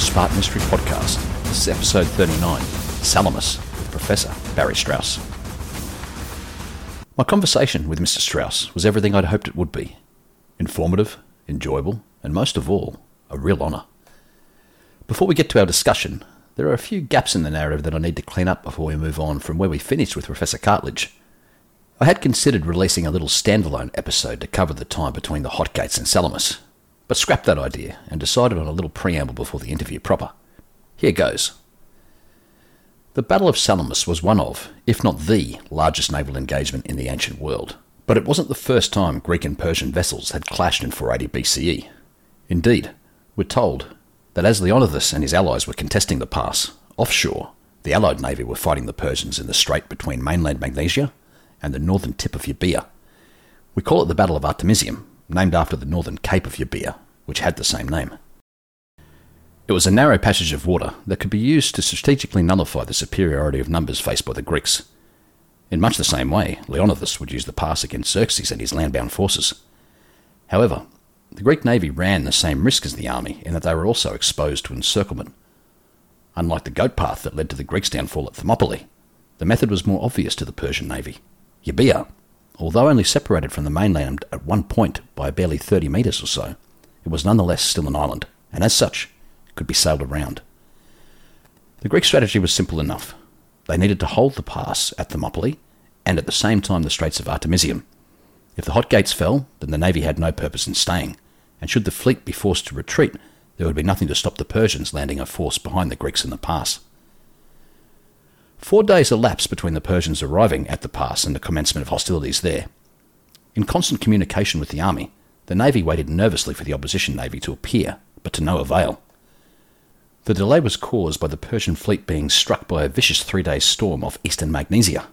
the History Podcast. This is episode 39 Salamis with Professor Barry Strauss. My conversation with Mr. Strauss was everything I'd hoped it would be informative, enjoyable, and most of all, a real honour. Before we get to our discussion, there are a few gaps in the narrative that I need to clean up before we move on from where we finished with Professor Cartledge. I had considered releasing a little standalone episode to cover the time between the Hot Gates and Salamis, but scrapped that idea and decided on a little preamble before the interview proper. Here goes. The Battle of Salamis was one of, if not the, largest naval engagement in the ancient world, but it wasn't the first time Greek and Persian vessels had clashed in 480 BCE. Indeed, we're told that as Leonidas and his allies were contesting the pass, offshore, the Allied navy were fighting the Persians in the strait between mainland Magnesia and the northern tip of Euboea. We call it the Battle of Artemisium, named after the northern cape of Euboea, which had the same name. It was a narrow passage of water that could be used to strategically nullify the superiority of numbers faced by the Greeks. In much the same way, Leonidas would use the pass against Xerxes and his landbound forces. However, the Greek navy ran the same risk as the army in that they were also exposed to encirclement. Unlike the goat path that led to the Greeks' downfall at Thermopylae, the method was more obvious to the Persian navy. Euboea, although only separated from the mainland at one point by barely 30 metres or so, it was nonetheless still an island, and as such, could be sailed around. The Greek strategy was simple enough. They needed to hold the pass at Thermopylae and at the same time the Straits of Artemisium. If the hot gates fell, then the navy had no purpose in staying, and should the fleet be forced to retreat, there would be nothing to stop the Persians landing a force behind the Greeks in the pass. Four days elapsed between the Persians arriving at the pass and the commencement of hostilities there. In constant communication with the army, the navy waited nervously for the opposition navy to appear, but to no avail. The delay was caused by the Persian fleet being struck by a vicious three day storm off eastern Magnesia.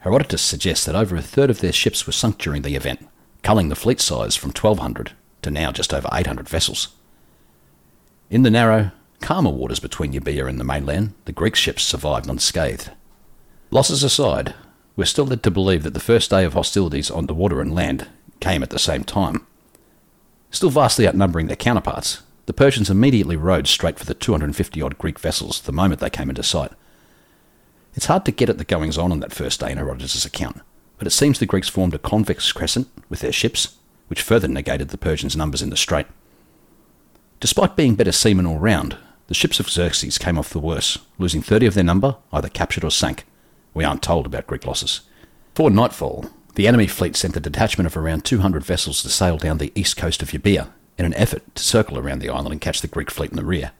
Herodotus suggests that over a third of their ships were sunk during the event, culling the fleet size from 1,200 to now just over 800 vessels. In the narrow, calmer waters between Euboea and the mainland, the Greek ships survived unscathed. Losses aside, we're still led to believe that the first day of hostilities on the water and land came at the same time. Still vastly outnumbering their counterparts, the Persians immediately rode straight for the 250 odd Greek vessels the moment they came into sight. It's hard to get at the goings on on that first day in Herodotus' account, but it seems the Greeks formed a convex crescent with their ships, which further negated the Persians' numbers in the strait. Despite being better seamen all round, the ships of Xerxes came off the worse, losing 30 of their number, either captured or sank. We aren't told about Greek losses. Before nightfall, the enemy fleet sent a detachment of around 200 vessels to sail down the east coast of Euboea in an effort to circle around the island and catch the Greek fleet in the rear.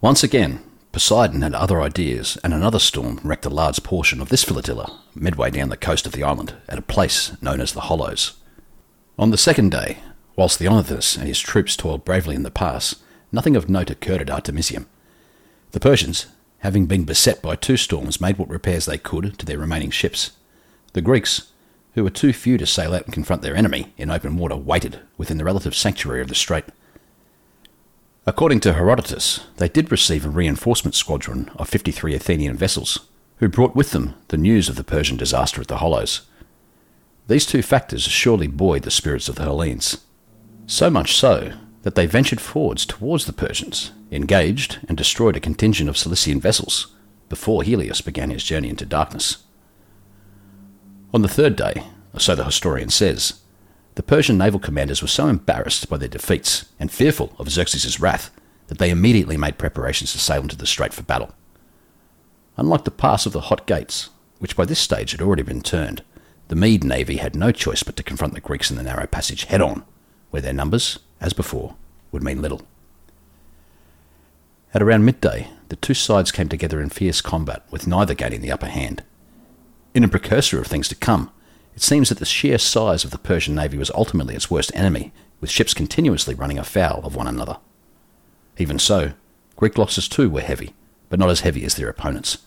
Once again, Poseidon had other ideas, and another storm wrecked a large portion of this flotilla midway down the coast of the island at a place known as the Hollows. On the second day, whilst Leonidas and his troops toiled bravely in the pass, nothing of note occurred at Artemisium. The Persians, having been beset by two storms, made what repairs they could to their remaining ships. The Greeks, who were too few to sail out and confront their enemy in open water, waited within the relative sanctuary of the strait. According to Herodotus, they did receive a reinforcement squadron of 53 Athenian vessels, who brought with them the news of the Persian disaster at the Hollows. These two factors surely buoyed the spirits of the Hellenes. So much so that they ventured forwards towards the Persians, engaged and destroyed a contingent of Cilician vessels before Helios began his journey into darkness. On the third day, so the historian says, the Persian naval commanders were so embarrassed by their defeats and fearful of Xerxes' wrath that they immediately made preparations to sail into the strait for battle. Unlike the pass of the Hot Gates, which by this stage had already been turned, the Mede navy had no choice but to confront the Greeks in the narrow passage head on, where their numbers, as before, would mean little. At around midday, the two sides came together in fierce combat, with neither gaining the upper hand. In a precursor of things to come, it seems that the sheer size of the Persian navy was ultimately its worst enemy, with ships continuously running afoul of one another. Even so, Greek losses too were heavy, but not as heavy as their opponents.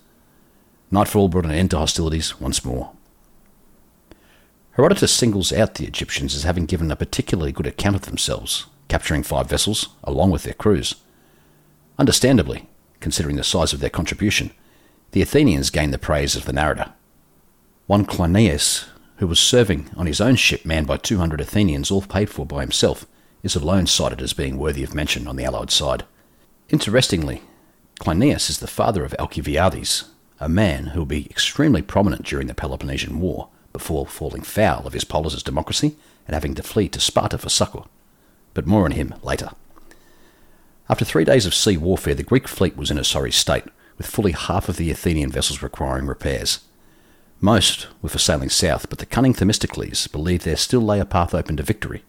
Nightfall brought an end to hostilities once more. Herodotus singles out the Egyptians as having given a particularly good account of themselves, capturing five vessels, along with their crews. Understandably, considering the size of their contribution, the Athenians gained the praise of the narrator. One Cleinias, who was serving on his own ship manned by 200 Athenians, all paid for by himself, is alone cited as being worthy of mention on the Allied side. Interestingly, Cleinias is the father of Alcibiades, a man who will be extremely prominent during the Peloponnesian War before falling foul of his democracy and having to flee to Sparta for succour. But more on him later. After three days of sea warfare, the Greek fleet was in a sorry state, with fully half of the Athenian vessels requiring repairs. Most were for sailing south, but the cunning Themistocles believed there still lay a path open to victory.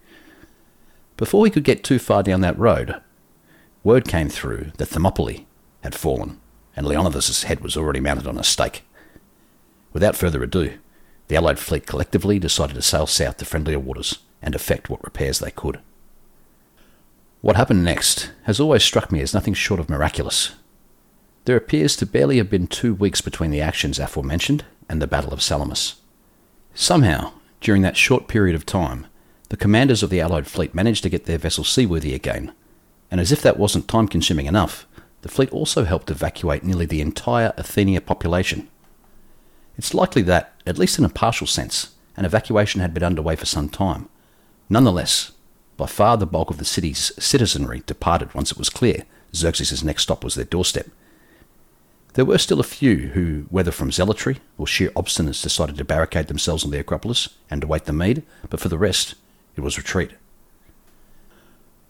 Before he could get too far down that road, word came through that Thermopylae had fallen, and Leonidas's head was already mounted on a stake. Without further ado, the Allied fleet collectively decided to sail south to friendlier waters and effect what repairs they could. What happened next has always struck me as nothing short of miraculous. There appears to barely have been two weeks between the actions aforementioned and the Battle of Salamis. Somehow, during that short period of time, the commanders of the Allied fleet managed to get their vessels seaworthy again, and as if that wasn't time consuming enough, the fleet also helped evacuate nearly the entire Athenia population. It's likely that, at least in a partial sense, an evacuation had been underway for some time. Nonetheless, by far the bulk of the city's citizenry departed once it was clear Xerxes' next stop was their doorstep, there were still a few who, whether from zealotry or sheer obstinance, decided to barricade themselves on the Acropolis and await the Mede, but for the rest, it was retreat.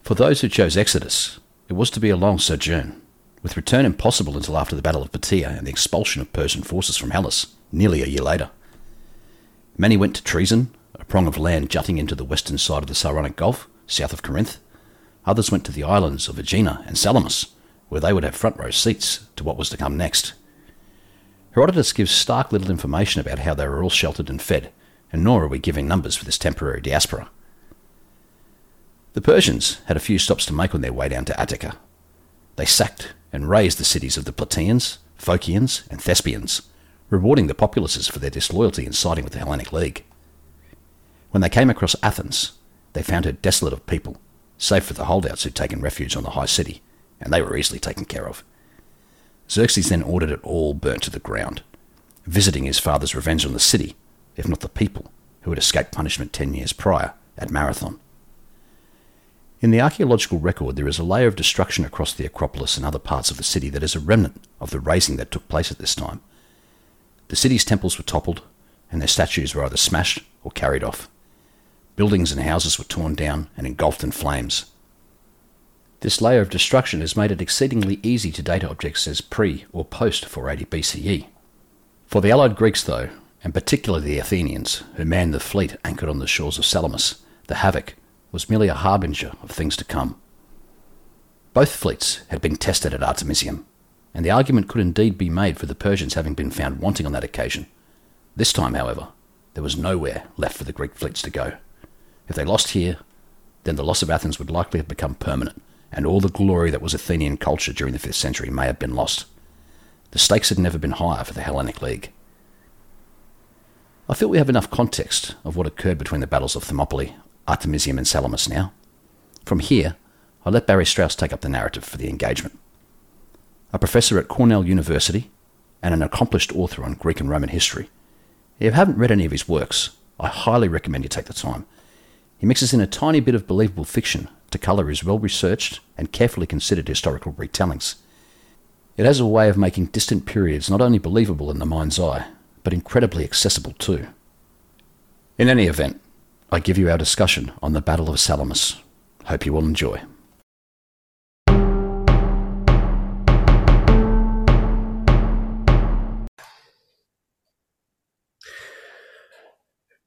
For those who chose Exodus, it was to be a long sojourn, with return impossible until after the Battle of Plataea and the expulsion of Persian forces from Hellas, nearly a year later. Many went to Troezen, a prong of land jutting into the western side of the Saronic Gulf, south of Corinth. Others went to the islands of Aegina and Salamis, where they would have front row seats to what was to come next. Herodotus gives stark little information about how they were all sheltered and fed, and nor are we giving numbers for this temporary diaspora. The Persians had a few stops to make on their way down to Attica. They sacked and razed the cities of the Plataeans, Phocians, and Thespians, rewarding the populaces for their disloyalty in siding with the Hellenic League. When they came across Athens, they found her desolate of people, save for the holdouts who'd taken refuge on the high city, and they were easily taken care of. Xerxes then ordered it all burnt to the ground, visiting his father's revenge on the city, if not the people, who had escaped punishment ten years prior at Marathon. In the archaeological record, there is a layer of destruction across the Acropolis and other parts of the city that is a remnant of the razing that took place at this time. The city's temples were toppled, and their statues were either smashed or carried off. Buildings and houses were torn down and engulfed in flames, this layer of destruction has made it exceedingly easy to date objects as pre or post 480 BCE. For the allied Greeks, though, and particularly the Athenians, who manned the fleet anchored on the shores of Salamis, the havoc was merely a harbinger of things to come. Both fleets had been tested at Artemisium, and the argument could indeed be made for the Persians having been found wanting on that occasion. This time, however, there was nowhere left for the Greek fleets to go. If they lost here, then the loss of Athens would likely have become permanent, and all the glory that was Athenian culture during the 5th century may have been lost. The stakes had never been higher for the Hellenic League. I feel we have enough context of what occurred between the battles of Thermopylae, Artemisium, and Salamis now. From here, I let Barry Strauss take up the narrative for the engagement. A professor at Cornell University and an accomplished author on Greek and Roman history. If you haven't read any of his works, I highly recommend you take the time. He mixes in a tiny bit of believable fiction to colour his well researched and carefully considered historical retellings. It has a way of making distant periods not only believable in the mind's eye, but incredibly accessible too. In any event, I give you our discussion on the Battle of Salamis. Hope you will enjoy.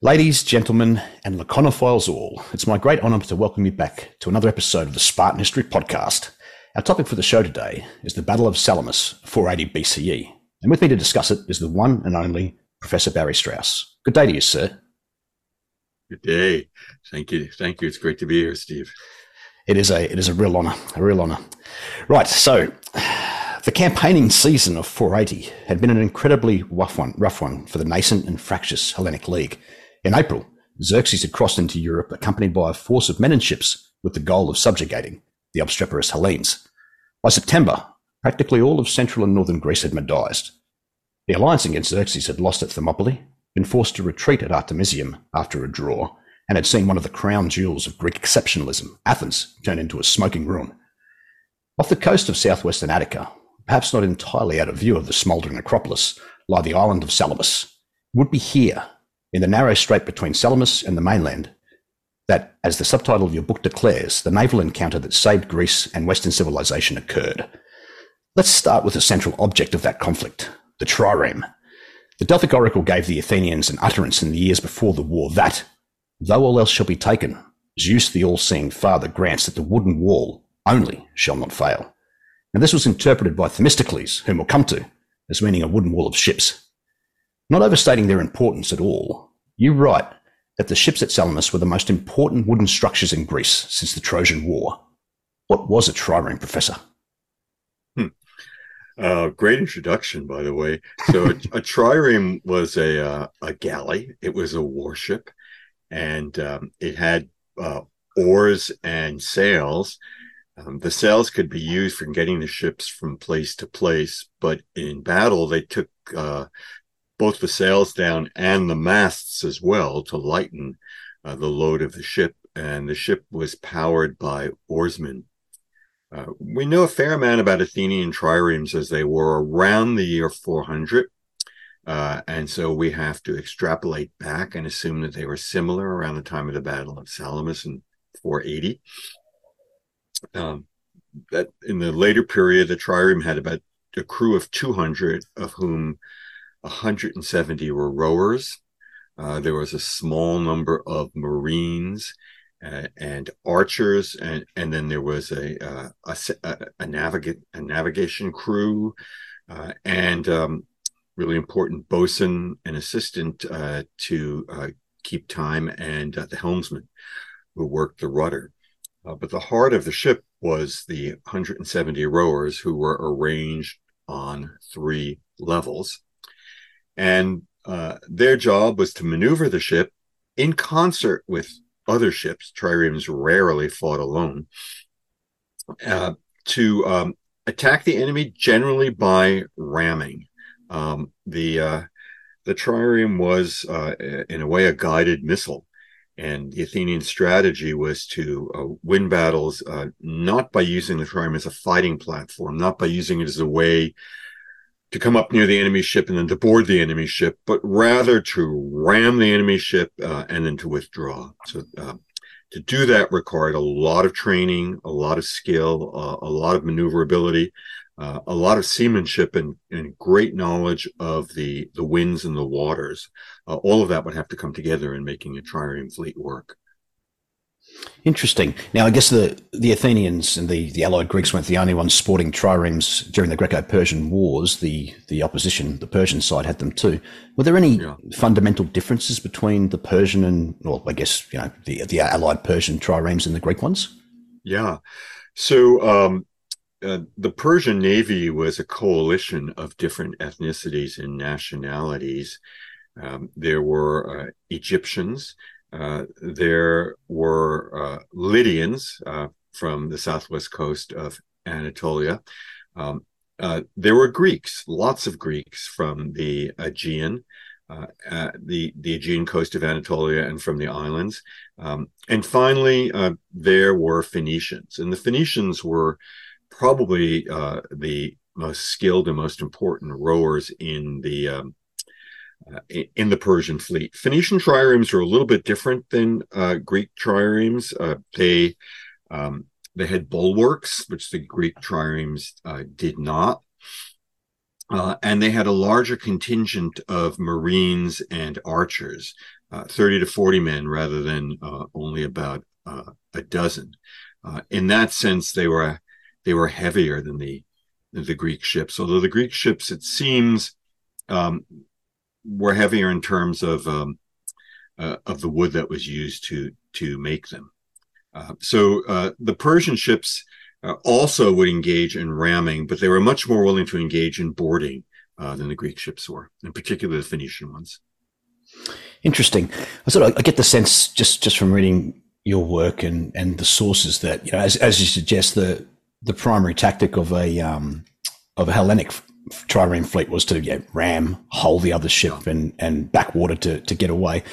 Ladies, gentlemen, and laconophiles all, it's my great honour to welcome you back to another episode of the Spartan History Podcast. Our topic for the show today is the Battle of Salamis, 480 BCE. And with me to discuss it is the one and only Professor Barry Strauss. Good day to you, sir. Good day. Thank you. Thank you. It's great to be here, Steve. It is a it is a real honour. A real honour. Right, so the campaigning season of 480 had been an incredibly rough one, rough one for the nascent and fractious Hellenic League. In April, Xerxes had crossed into Europe accompanied by a force of men and ships with the goal of subjugating the obstreperous Hellenes. By September, practically all of central and northern Greece had medized. The alliance against Xerxes had lost at Thermopylae, been forced to retreat at Artemisium after a draw, and had seen one of the crown jewels of Greek exceptionalism, Athens, turn into a smoking ruin. Off the coast of southwestern Attica, perhaps not entirely out of view of the smouldering Acropolis, lie the island of Salamis. It would be here, in the narrow strait between Salamis and the mainland, that, as the subtitle of your book declares, the naval encounter that saved Greece and Western civilization occurred. Let's start with the central object of that conflict, the trireme. The Delphic oracle gave the Athenians an utterance in the years before the war that, though all else shall be taken, Zeus the all-seeing father grants that the wooden wall only shall not fail. Now this was interpreted by Themistocles, whom we'll come to, as meaning a wooden wall of ships. Not overstating their importance at all, you write that the ships at Salamis were the most important wooden structures in Greece since the Trojan War. What was a trireme, Professor? Hmm. Uh, great introduction, by the way. So, a, a trireme was a uh, a galley. It was a warship, and um, it had uh, oars and sails. Um, the sails could be used for getting the ships from place to place, but in battle, they took uh, both the sails down and the masts as well to lighten uh, the load of the ship. And the ship was powered by oarsmen. Uh, we know a fair amount about Athenian triremes as they were around the year 400. Uh, and so we have to extrapolate back and assume that they were similar around the time of the Battle of Salamis in 480. Um, that in the later period, the trireme had about a crew of 200, of whom 170 were rowers. Uh, there was a small number of Marines uh, and archers, and, and then there was a uh, a, a, navigate a navigation crew, uh, and um, really important bosun and assistant uh, to keep time, and the helmsman who worked the rudder. but the heart of the ship was the 170 rowers who were arranged on three levels and uh, their job was to maneuver the ship in concert with other ships. Triremes rarely fought alone. Uh, to um, attack the enemy generally by ramming. Um, the uh, the trireme was, uh, in a way, a guided missile, and the Athenian strategy was to uh, win battles uh, not by using the trireme as a fighting platform, not by using it as a way to come up near the enemy ship and then to board the enemy ship, but rather to ram the enemy ship uh, and then to withdraw. So uh, to do that required a lot of training, a lot of skill, uh, a lot of maneuverability, uh, a lot of seamanship, and, and, great knowledge of the the winds and the waters. Uh, all of that would have to come together in making a trireme fleet work. Interesting. Now, I guess the, the Athenians and the, the allied Greeks weren't the only ones sporting triremes during the Greco-Persian wars. The the opposition, the Persian side, had them too. Were there any yeah. fundamental differences between the Persian and, well, I guess you know the the allied Persian triremes and the Greek ones? Yeah. So um, uh, the Persian navy was a coalition of different ethnicities and nationalities. Um, there were uh, Egyptians, there were uh, Lycians uh, from the southwest coast of Anatolia. Um, uh, there were Greeks, lots of Greeks from the Aegean, uh, the the Aegean coast of Anatolia, and from the islands. Um, and finally, there were Phoenicians, and the Phoenicians were probably the most skilled and most important rowers in the um, uh, in the Persian fleet. Phoenician triremes are a little bit different than uh, Greek triremes. Uh, they um, they had bulwarks, which the Greek triremes uh, did not. Uh, and they had a larger contingent of Marines and archers, 30 to 40 men rather than only about a dozen. in that sense, they were they were heavier than the the Greek ships. Although the Greek ships, it seems, um, were heavier in terms of um, uh, of the wood that was used to to make them. Uh, so uh, the Persian ships uh, also would engage in ramming, but they were much more willing to engage in boarding uh, than the Greek ships were, in particular the Phoenician ones. Interesting. I sort of I get the sense just just from reading your work and and the sources that you know as as you suggest the the primary tactic of a um, of a Hellenic trireme fleet was to yeah, ram, hold the other ship, and and backwater to to get away.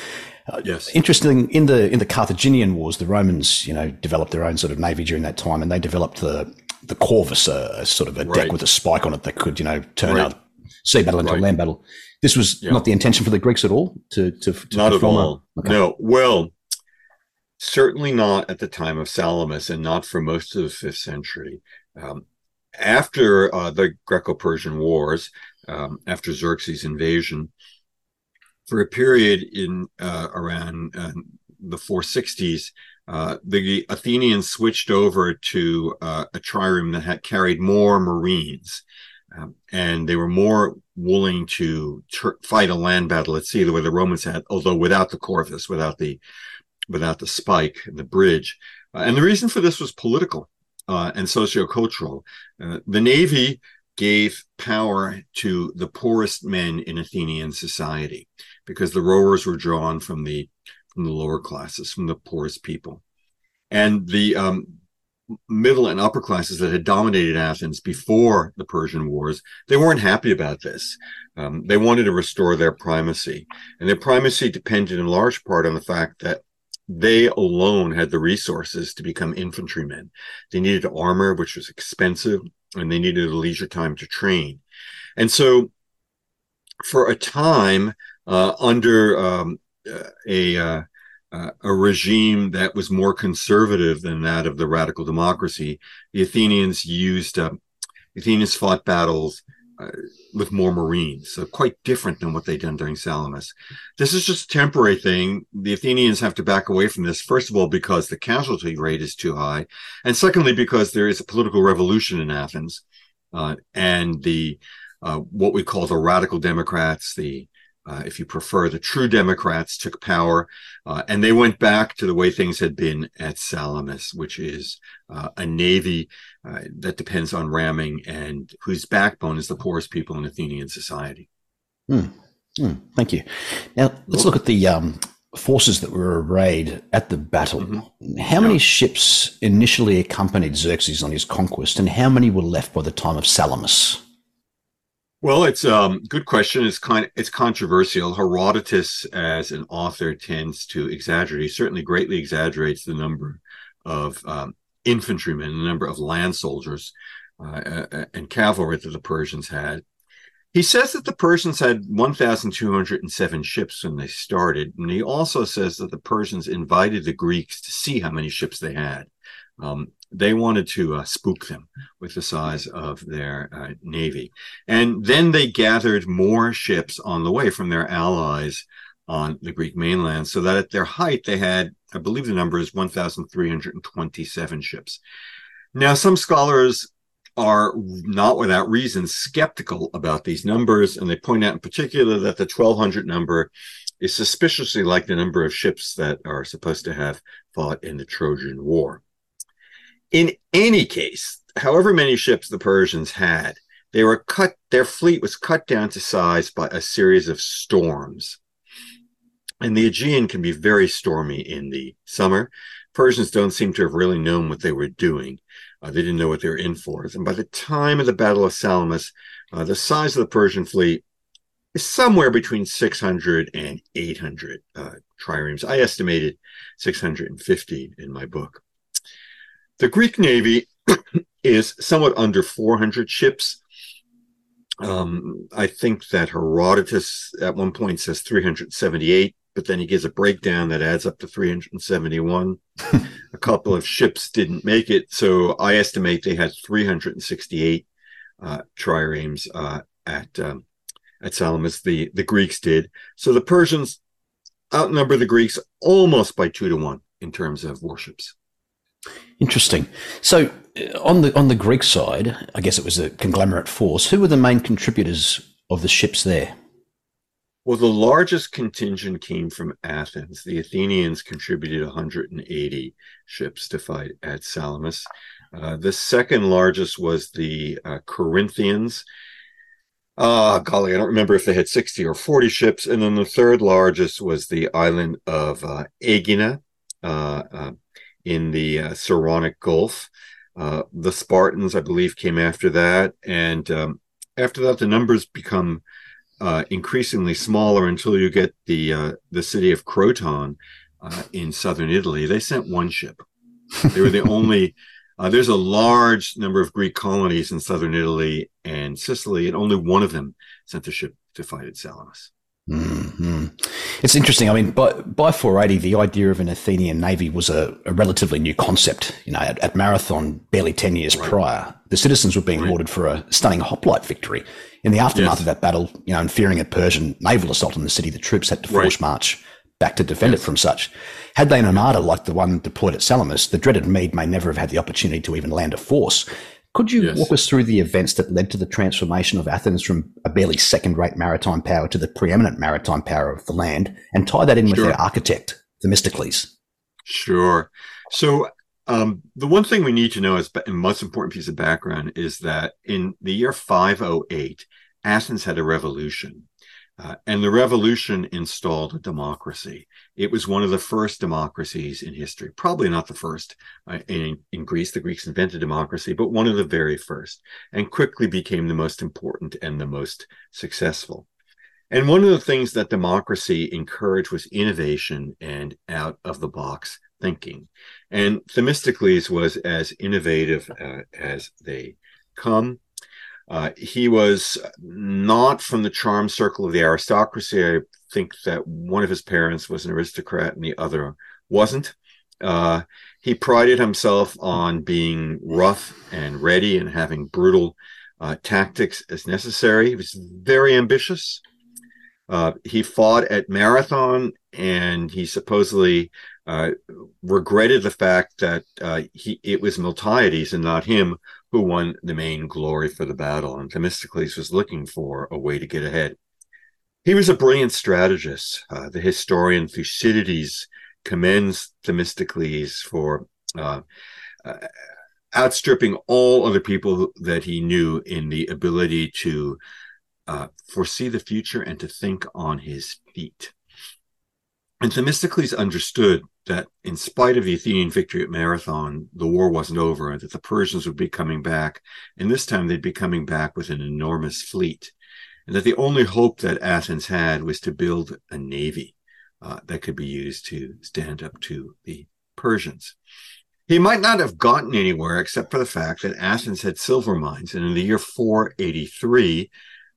Uh, yes. Interesting. In the in the Carthaginian wars, the Romans, you know, developed their own sort of navy during that time, and they developed the the Corvus, a, sort of a right. deck with a spike on it that could, you know, turn right. out sea battle into right. a land battle. This was yeah. not the intention for the Greeks at all. To, to, to not at all. A, okay. No. Well, certainly not at the time of Salamis, and not for most of the fifth century. Um, after uh, the Greco-Persian Wars, um, after Xerxes' invasion, for a period in uh, around uh, the 460s, uh, the Athenians switched over to uh, a trireme that had carried more marines. Um, and they were more willing to ter- fight a land battle at sea the way the Romans had, although without the corvus, without the without the spike and the bridge. Uh, and the reason for this was political uh, and sociocultural. Uh, the navy gave power to the poorest men in Athenian society because the rowers were drawn from the from the lower classes, from the poorest people, and the um, middle and upper classes that had dominated Athens before the Persian Wars, they weren't happy about this. Um, they wanted to restore their primacy, and their primacy depended in large part on the fact that they alone had the resources to become infantrymen. They needed armor, which was expensive, and they needed a leisure time to train. And so, for a time, uh, under um, a uh, uh, a regime that was more conservative than that of the radical democracy, the Athenians used uh, Athenians fought battles uh, with more Marines, so quite different than what they'd done during Salamis. This is just a temporary thing. The Athenians have to back away from this, first of all, because the casualty rate is too high, and secondly, because there is a political revolution in Athens, uh, and the uh, what we call the radical Democrats, the uh, if you prefer, the true Democrats took power, uh, and they went back to the way things had been at Salamis, which is uh, a navy uh, that depends on ramming and whose backbone is the poorest people in Athenian society. Mm. Mm. Thank you. Now let's look at the um, forces that were arrayed at the battle. Mm-hmm. How many yeah. ships initially accompanied Xerxes on his conquest, and how many were left by the time of Salamis? Well, it's a um, good question. It's kind it's controversial. Herodotus, as an author, tends to exaggerate. He certainly greatly exaggerates the number of um, infantrymen, the number of land soldiers uh, uh, uh and cavalry that the Persians had. He says that the Persians had 1,207 ships when they started, and he also says that the Persians invited the Greeks to see how many ships they had. Um, they wanted to uh, spook them with the size of their uh, navy. And then they gathered more ships on the way from their allies on the Greek mainland, so that at their height, they had, I believe the number is 1,327 ships. Now, some scholars are not without reason skeptical about these numbers, and they point out in particular that the 1,200 number is suspiciously like the number of ships that are supposed to have fought in the Trojan War. In any case, however many ships the Persians had, they were cut, their fleet was cut down to size by a series of storms. And the Aegean can be very stormy in the summer. Persians don't seem to have really known what they were doing. Uh, they didn't know what they were in for. And by the time of the Battle of Salamis, uh, the size of the Persian fleet is somewhere between 600 and 800 uh, triremes. I estimated 650 in my book. The Greek Navy is somewhat under 400 ships. Um, I think that Herodotus at one point says 378, but then he gives a breakdown that adds up to 371. a couple of ships didn't make it, so I estimate they had 368 uh, triremes uh, at um, at Salamis. The the Greeks did. So the Persians outnumber the Greeks almost by two to one in terms of warships. Interesting. So uh, on the on the Greek side, I guess it was a conglomerate force. Who were the main contributors of the ships there? Well, the largest contingent came from Athens. The Athenians contributed 180 ships to fight at Salamis. Uh, the second largest was the uh, Corinthians. Uh, golly, I don't remember if they had 60 or 40 ships. And then the third largest was the island of uh, Aegina. In the uh, Saronic Gulf. Uh, the Spartans, I believe, came after that, and um, after that, the numbers become uh, increasingly smaller until you get the uh, the city of Croton uh, in southern Italy. They sent one ship. They were the only Uh, there's a large number of Greek colonies in southern Italy and Sicily, and only one of them sent a ship to fight at Salamis. Mm-hmm. It's interesting. I mean, by, by 480, the idea of an Athenian navy was a, a relatively new concept. You know, at, at Marathon, barely 10 years right. prior, the citizens were being right. lauded for a stunning hoplite victory. In the aftermath yes. of that battle, you know, and fearing a Persian naval assault on the city, the troops had to force right. march back to defend yes. it from such. Had they an armada like the one deployed at Salamis, the dreaded Mede may never have had the opportunity to even land a force. Could you yes. walk us through the events that led to the transformation of Athens from a barely second rate maritime power to the preeminent maritime power of the land and tie that in sure. with their architect, Themistocles? Sure. So, um, the one thing we need to know is the most important piece of background is that in the year 508, Athens had a revolution. Uh, and the revolution installed a democracy. It was one of the first democracies in history, probably not the first uh, in, in Greece. The Greeks invented democracy, but one of the very first, and quickly became the most important and the most successful. And one of the things that democracy encouraged was innovation and out of the box thinking. And Themistocles was as innovative uh, as they come. Uh, he was not from the charm circle of the aristocracy. I think that one of his parents was an aristocrat and the other wasn't. Uh, he prided himself on being rough and ready and having brutal uh, tactics as necessary. He was very ambitious. Uh, he fought at Marathon and he supposedly uh, regretted the fact that uh, he it was Miltiades and not him who won the main glory for the battle, and Themistocles was looking for a way to get ahead. He was a brilliant strategist. Uh, the historian Thucydides commends Themistocles for uh, uh, outstripping all other people that he knew in the ability to uh, foresee the future and to think on his feet. And Themistocles understood that in spite of the Athenian victory at Marathon, the war wasn't over and that the Persians would be coming back. And this time they'd be coming back with an enormous fleet. And that the only hope that Athens had was to build a navy uh, that could be used to stand up to the Persians. He might not have gotten anywhere except for the fact that Athens had silver mines. And in the year 483,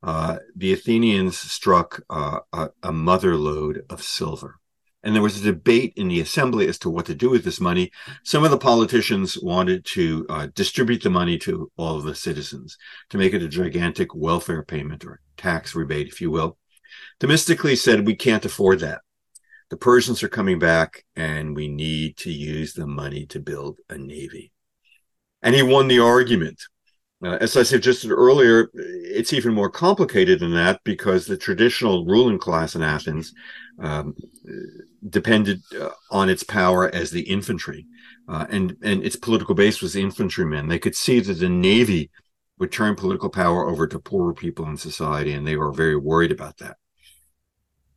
uh, the Athenians struck uh, a, a mother lode of silver and there was a debate in the assembly as to what to do with this money. Some of the politicians wanted to uh, distribute the money to all of the citizens to make it a gigantic welfare payment or tax rebate, if you will. Themistocles said, We can't afford that. The Persians are coming back, and we need to use the money to build a navy. And he won the argument. Uh, as I suggested earlier, it's even more complicated than that because the traditional ruling class in Athens um, depended uh, on its power as the infantry, uh, and and its political base was infantrymen. They could see that the navy would turn political power over to poorer people in society, and they were very worried about that.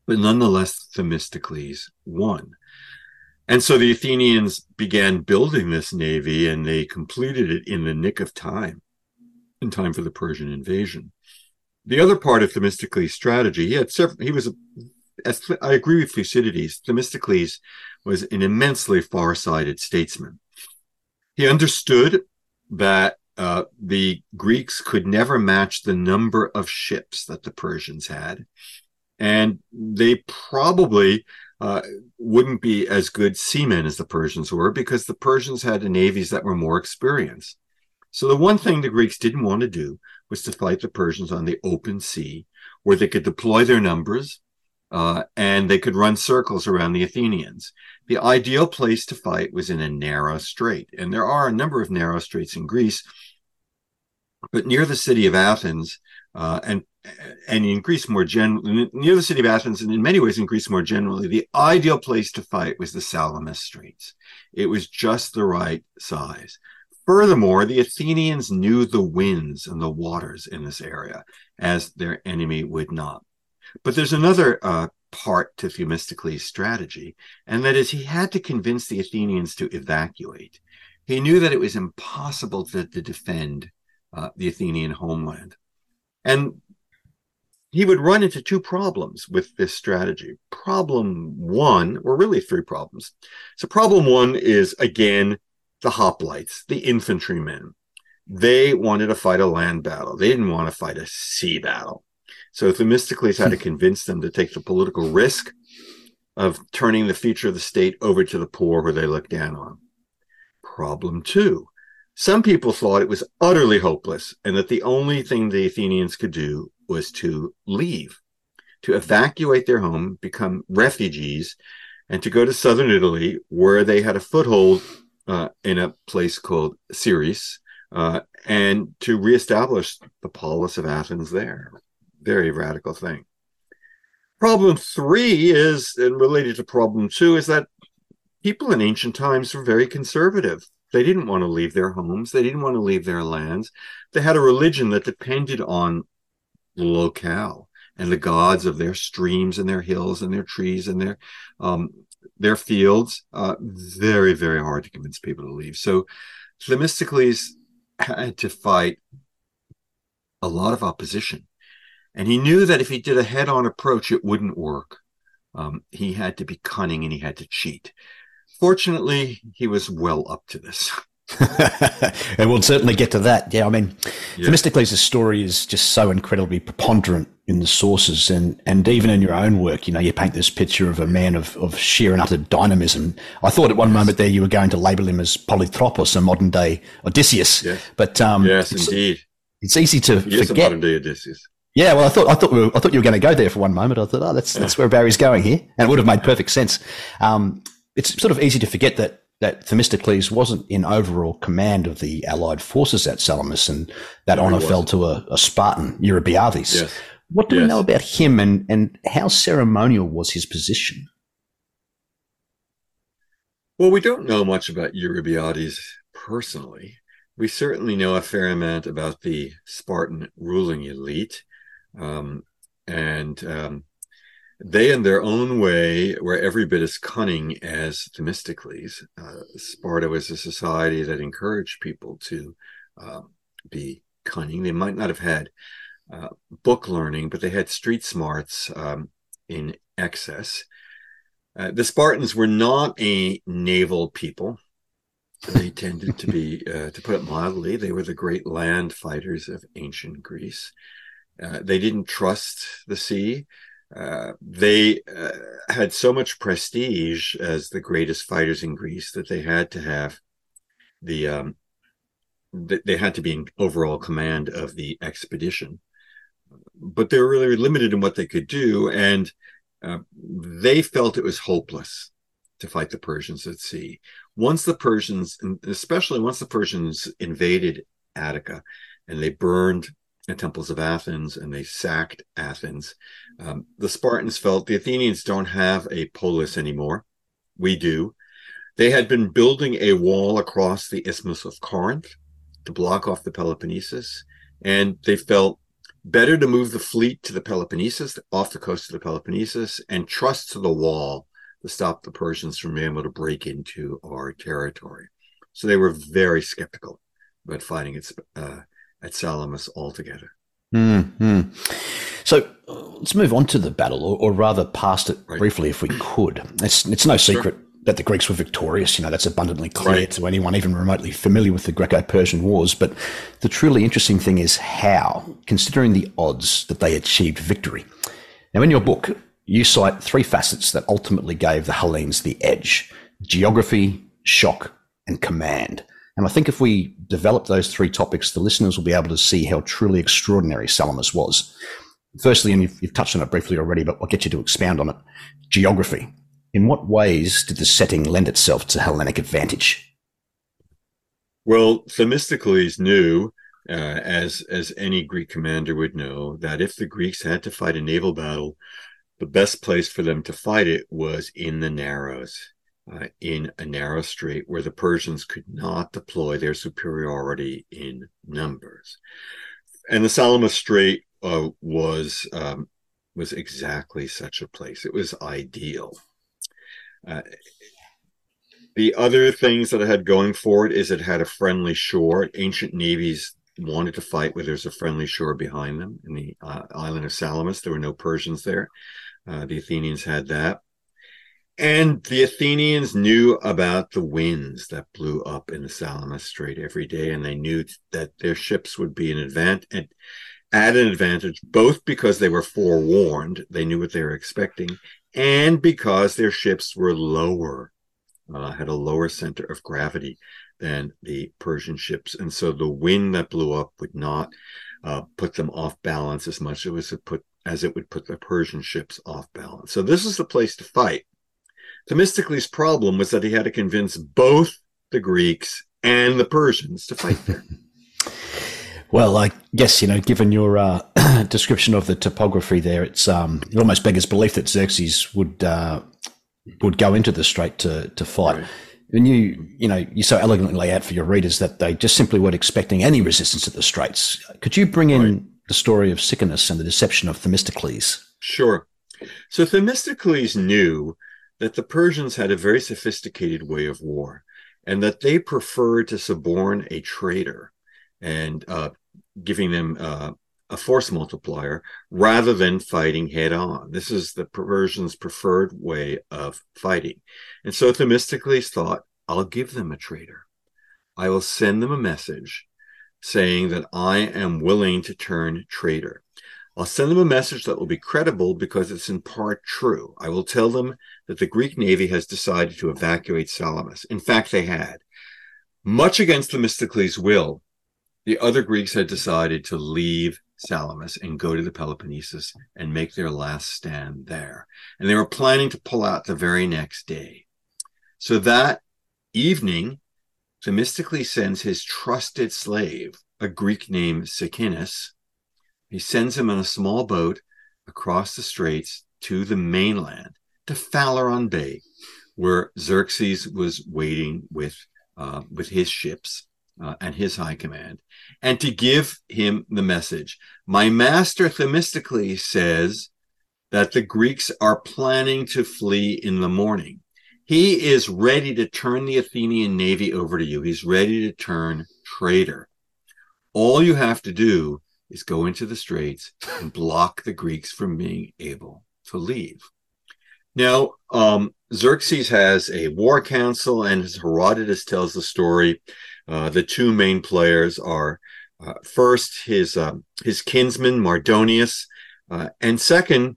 But nonetheless, Themistocles won. And so the Athenians began building this navy and they completed it in the nick of time in time for the Persian invasion. The other part of Themistocles' strategy, he had several, he was, a, as I agree with Thucydides, Themistocles was an immensely far-sighted statesman. He understood that uh, the Greeks could never match the number of ships that the Persians had, and they probably uh, wouldn't be as good seamen as the Persians were because the Persians had navies that were more experienced. So the one thing the Greeks didn't want to do was to fight the Persians on the open sea, where they could deploy their numbers uh, and they could run circles around the Athenians. The ideal place to fight was in a narrow strait, and there are a number of narrow straits in Greece. But near the city of Athens, uh, and and in Greece more generally, near the city of Athens, and in many ways in Greece more generally, the ideal place to fight was the Salamis Straits. It was just the right size. Furthermore, the Athenians knew the winds and the waters in this area, as their enemy would not. But there's another uh, part to Themistocles' strategy, and that is he had to convince the Athenians to evacuate. He knew that it was impossible to, to defend uh, the Athenian homeland. And he would run into two problems with this strategy. Problem one, or really three problems. So, problem one is again, the hoplites, the infantrymen. They wanted to fight a land battle. They didn't want to fight a sea battle. So Themistocles had to convince them to take the political risk of turning the future of the state over to the poor who they looked down on. Problem two. Some people thought it was utterly hopeless and that the only thing the Athenians could do was to leave, to evacuate their home, become refugees, and to go to southern Italy, where they had a foothold uh, in a place called Siris, uh, and to reestablish the polis of Athens there. Very radical thing. Problem three is, and related to problem two, is that people in ancient times were very conservative. They didn't want to leave their homes. They didn't want to leave their lands. They had a religion that depended on the locale and the gods of their streams and their hills and their trees and their um, their fields. Uh, very, very hard to convince people to leave. So Themistocles had to fight a lot of opposition. And he knew that if he did a head on approach, it wouldn't work. Um, he had to be cunning and he had to cheat. Fortunately, he was well up to this. and we'll certainly get to that. Yeah, I mean, yeah. Themistocles' story is just so incredibly preponderant in the sources, and and even in your own work, you know, you paint this picture of a man of, of sheer and utter dynamism. I thought at one moment there you were going to label him as Polytropos, a modern day Odysseus. Yes. But um, yes, indeed, it's easy to he forget. modern day Odysseus. Yeah, well, I thought I thought we were, I thought you were going to go there for one moment. I thought, oh, that's that's where Barry's going here, and it would have made perfect sense. Um, it's sort of easy to forget that that Themistocles wasn't in overall command of the allied forces at Salamis, and that no, honor fell to a, a Spartan, Eurybiades. Yes. What do yes. we know about him, and, and how ceremonial was his position? Well, we don't know much about Eurybiades personally. We certainly know a fair amount about the Spartan ruling elite. Um, and um, they, in their own way, were every bit as cunning as Themistocles. Uh, Sparta was a society that encouraged people to uh, be cunning. They might not have had uh, book learning, but they had street smarts um, in excess. Uh, the Spartans were not a naval people. They tended to be, uh, to put it mildly, they were the great land fighters of ancient Greece. Uh, they didn't trust the sea. Uh, they uh, had so much prestige as the greatest fighters in Greece that they had to have the um, they had to be in overall command of the expedition. But they were really limited in what they could do, and uh, they felt it was hopeless to fight the Persians at sea. Once the Persians, especially once the Persians invaded Attica and they burned the temples of Athens and they sacked Athens. Um, the Spartans felt the Athenians don't have a polis anymore. We do. They had been building a wall across the Isthmus of Corinth to block off the Peloponnesus, and they felt better to move the fleet to the Peloponnesus, off the coast of the Peloponnesus, and trust to the wall to stop the Persians from being able to break into our territory. So they were very skeptical about fighting at, uh, at Salamis altogether. Mm-hmm. So uh, let's move on to the battle, or, or rather, past it right. briefly, if we could. It's it's no secret sure. that the Greeks were victorious. You know that's abundantly clear right. to anyone even remotely familiar with the Greco-Persian Wars. But the truly interesting thing is how, considering the odds that they achieved victory. Now, in your book, you cite three facets that ultimately gave the Hellenes the edge: geography, shock, and command. And I think if we develop those three topics, the listeners will be able to see how truly extraordinary Salamis was. Firstly, and you've, you've touched on it briefly already, but I'll get you to expound on it. Geography. In what ways did the setting lend itself to Hellenic advantage? Well, Themistocles knew, uh, as as any Greek commander would know, that if the Greeks had to fight a naval battle, the best place for them to fight it was in the Narrows uh, in a narrow strait where the Persians could not deploy their superiority in numbers. And the Salamis Strait uh, was um, was exactly such a place. It was ideal. Uh, the other things that it had going for it is it had a friendly shore. Ancient navies wanted to fight where there's a friendly shore behind them. In the uh, island of Salamis, there were no Persians there. Uh, the Athenians had that And the Athenians knew about the winds that blew up in the Salamis Strait every day, and they knew that their ships would be an advantage, at an advantage, both because they were forewarned, they knew what they were expecting, and because their ships were lower, uh, had a lower center of gravity than the Persian ships, and so the wind that blew up would not uh, put them off balance as much as it put as it would put the Persian ships off balance. So this is the place to fight. Themistocles' problem was that he had to convince both the Greeks and the Persians to fight there. well, I guess you know, given your uh, description of the topography there, it's um, it almost beggars belief that Xerxes would uh, would go into the strait to to fight. Right. And you, you know, you so elegantly lay out for your readers that they just simply weren't expecting any resistance at the straits. Could you bring in right. the story of Sicinius and the deception of Themistocles? Sure. So Themistocles knew that the Persians had a very sophisticated way of war and that they preferred to suborn a traitor and uh, giving them uh, a force multiplier rather than fighting head on. This is the Persians' preferred way of fighting. And so Themistocles thought, I'll give them a traitor. I will send them a message saying that I am willing to turn traitor. I'll send them a message that will be credible because it's in part true. I will tell them that the Greek Navy has decided to evacuate Salamis. In fact, they had. Much against Themistocles' will, the other Greeks had decided to leave Salamis and go to the Peloponnesus and make their last stand there. And they were planning to pull out the very next day. So that evening, Themistocles sends his trusted slave, a Greek named Sicinius, he sends him on a small boat across the straits to the mainland, to Phaleron Bay, where Xerxes was waiting with uh, with his ships uh, and his high command, and to give him the message. My master Themistocles says that the Greeks are planning to flee in the morning. He is ready to turn the Athenian navy over to you. He's ready to turn traitor. All you have to do is go into the straits and block the Greeks from being able to leave. Now, um, Xerxes has a war council, and as Herodotus tells the story, uh, the two main players are uh, first his um, his kinsman Mardonius, uh, and second,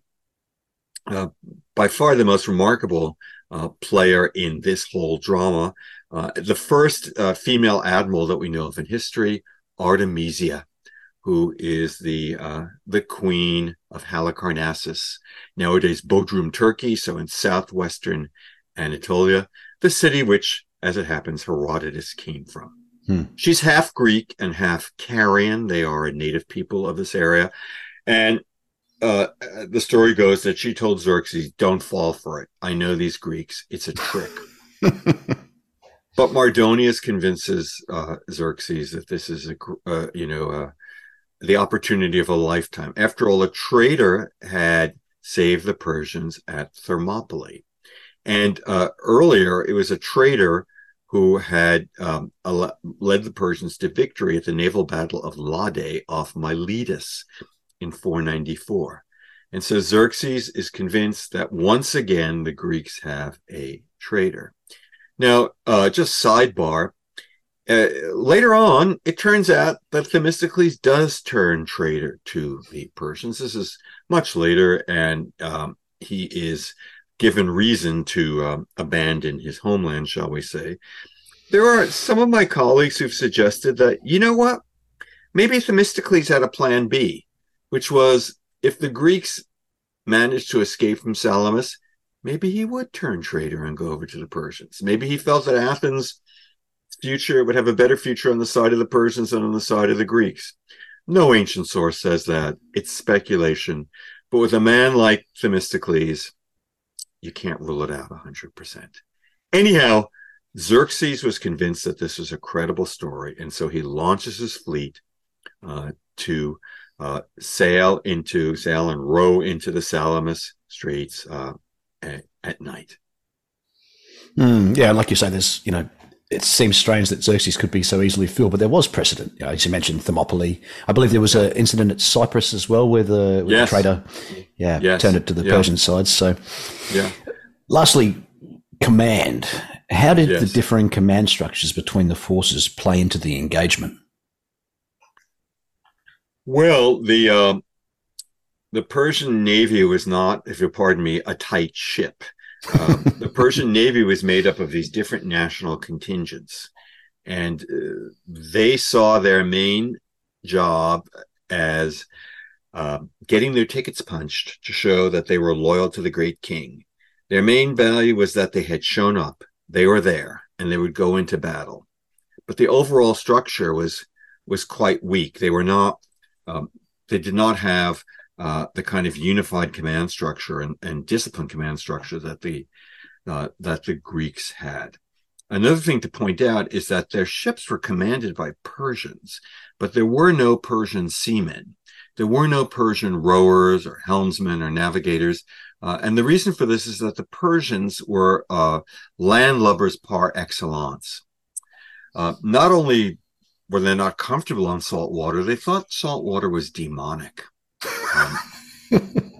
uh, by far the most remarkable uh, player in this whole drama, uh, the first female admiral that we know of in history, Artemisia who is the uh, the queen of Halicarnassus, nowadays Bodrum, Turkey, so in southwestern Anatolia, the city which, as it happens, Herodotus came from. Hmm. She's half Greek and half Carian. They are a native people of this area, and uh, the story goes that she told Xerxes, "Don't fall for it. I know these Greeks. It's a trick." but Mardonius convinces uh, Xerxes that this is a uh, you know uh, the opportunity of a lifetime. After all, a traitor had saved the Persians at Thermopylae. And uh, earlier, it was a traitor who had um, led the Persians to victory at the naval battle of Lade off Miletus in 494. And so Xerxes is convinced that once again the Greeks have a traitor. Now, uh, just sidebar, uh, later on, it turns out that Themistocles does turn traitor to the Persians. This is much later, and um, he is given reason to um, abandon his homeland, shall we say. There are some of my colleagues who've suggested that, you know what? Maybe Themistocles had a plan B, which was if the Greeks managed to escape from Salamis, maybe he would turn traitor and go over to the Persians. Maybe he felt that Athens future would have a better future on the side of the Persians than on the side of the Greeks. No ancient source says that. It's speculation. But with a man like Themistocles, you can't rule it out 100%. Anyhow, Xerxes was convinced that this was a credible story, and so he launches his fleet uh, to uh, sail into, sail and row into the Salamis Straits uh, at, at, night. Mm, yeah, like you say, there's you know it seems strange that Xerxes could be so easily fooled, but there was precedent. You know, as you mentioned, Thermopylae. I believe there was an incident at Cyprus as well, where the, yes. the trader, yeah, yes. turned it to the yes. Persian side. So, yeah. Lastly, command. How did yes. the differing command structures between the forces play into the engagement? Well, the uh, the Persian Navy was not, if you pardon me, a tight ship. Um, the Persian Navy was made up of these different national contingents, and uh, they saw their main job as uh, getting their tickets punched to show that they were loyal to the great king. Their main value was that they had shown up, they were there, and they would go into battle. But the overall structure was was quite weak. They were not, um, they did not have uh, the kind of unified command structure and, and disciplined command structure that the uh, that the Greeks had. Another thing to point out is that their ships were commanded by Persians, but there were no Persian seamen. There were no Persian rowers or helmsmen or navigators. Uh, and the reason for this is that the Persians were uh, landlubbers par excellence. Uh, not only were they not comfortable on salt water, they thought salt water was demonic. Um,